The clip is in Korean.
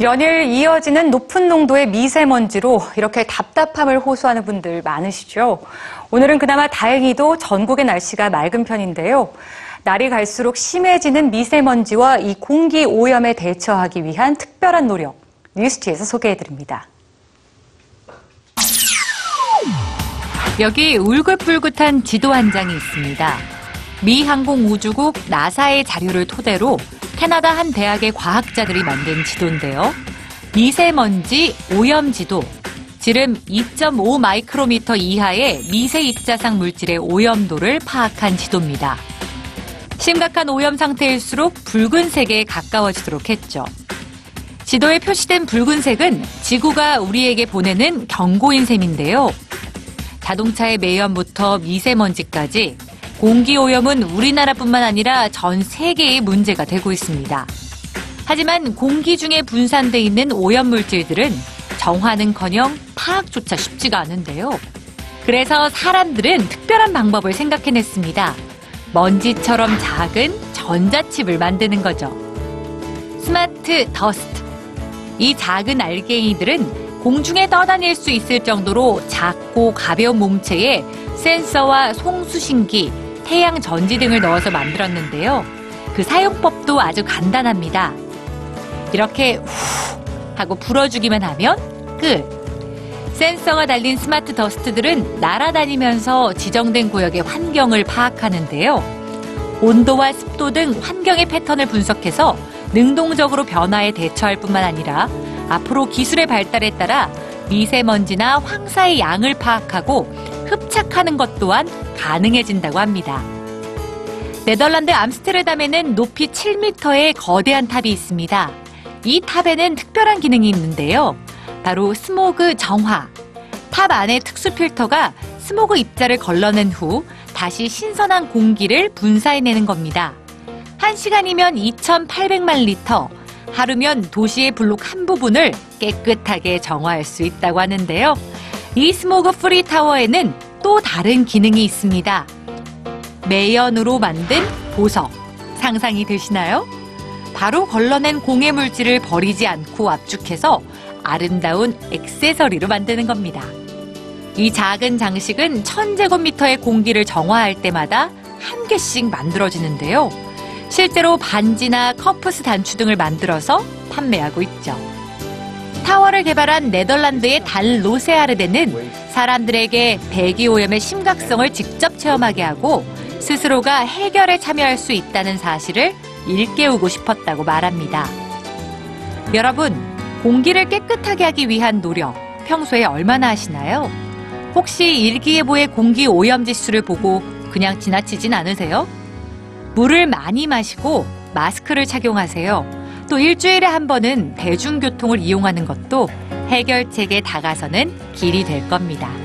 연일 이어지는 높은 농도의 미세먼지로 이렇게 답답함을 호소하는 분들 많으시죠? 오늘은 그나마 다행히도 전국의 날씨가 맑은 편인데요. 날이 갈수록 심해지는 미세먼지와 이 공기 오염에 대처하기 위한 특별한 노력, 뉴스티에서 소개해드립니다. 여기 울긋불긋한 지도 한 장이 있습니다. 미 항공우주국 나사의 자료를 토대로 캐나다 한 대학의 과학자들이 만든 지도인데요. 미세먼지 오염 지도. 지름 2.5 마이크로미터 이하의 미세 입자상 물질의 오염도를 파악한 지도입니다. 심각한 오염 상태일수록 붉은색에 가까워지도록 했죠. 지도에 표시된 붉은색은 지구가 우리에게 보내는 경고인 셈인데요. 자동차의 매연부터 미세먼지까지 공기 오염은 우리나라뿐만 아니라 전 세계의 문제가 되고 있습니다. 하지만 공기 중에 분산돼 있는 오염 물질들은 정화는커녕 파악조차 쉽지가 않은데요. 그래서 사람들은 특별한 방법을 생각해냈습니다. 먼지처럼 작은 전자칩을 만드는 거죠. 스마트 더스트. 이 작은 알갱이들은 공중에 떠다닐 수 있을 정도로 작고 가벼운 몸체에 센서와 송수신기, 태양 전지 등을 넣어서 만들었는데요. 그 사용법도 아주 간단합니다. 이렇게 후 하고 불어주기만 하면 끝. 센서가 달린 스마트 더스트들은 날아다니면서 지정된 구역의 환경을 파악하는데요. 온도와 습도 등 환경의 패턴을 분석해서 능동적으로 변화에 대처할 뿐만 아니라 앞으로 기술의 발달에 따라 미세먼지나 황사의 양을 파악하고 흡착하는 것 또한 가능해진다고 합니다. 네덜란드 암스테르담에는 높이 7m의 거대한 탑이 있습니다. 이 탑에는 특별한 기능이 있는데요. 바로 스모그 정화. 탑 안의 특수 필터가 스모그 입자를 걸러낸 후 다시 신선한 공기를 분사해내는 겁니다. 1시간이면 2,800만 리터, 하루면 도시의 블록 한 부분을 깨끗하게 정화할 수 있다고 하는데요. 이 Smog Free Tower에는 또 다른 기능이 있습니다. 매연으로 만든 보석. 상상이 되시나요? 바로 걸러낸 공해 물질을 버리지 않고 압축해서 아름다운 액세서리로 만드는 겁니다. 이 작은 장식은 1000제곱미터의 공기를 정화할 때마다 한 개씩 만들어지는데요. 실제로 반지나 커프스 단추 등을 만들어서 판매하고 있죠. 타워를 개발한 네덜란드의 달 로세아르데는 사람들에게 대기 오염의 심각성을 직접 체험하게 하고 스스로가 해결에 참여할 수 있다는 사실을 일깨우고 싶었다고 말합니다. 여러분, 공기를 깨끗하게 하기 위한 노력 평소에 얼마나 하시나요? 혹시 일기예보의 공기 오염 지수를 보고 그냥 지나치진 않으세요? 물을 많이 마시고 마스크를 착용하세요. 또 일주일에 한 번은 대중교통을 이용하는 것도 해결책에 다가서는 길이 될 겁니다.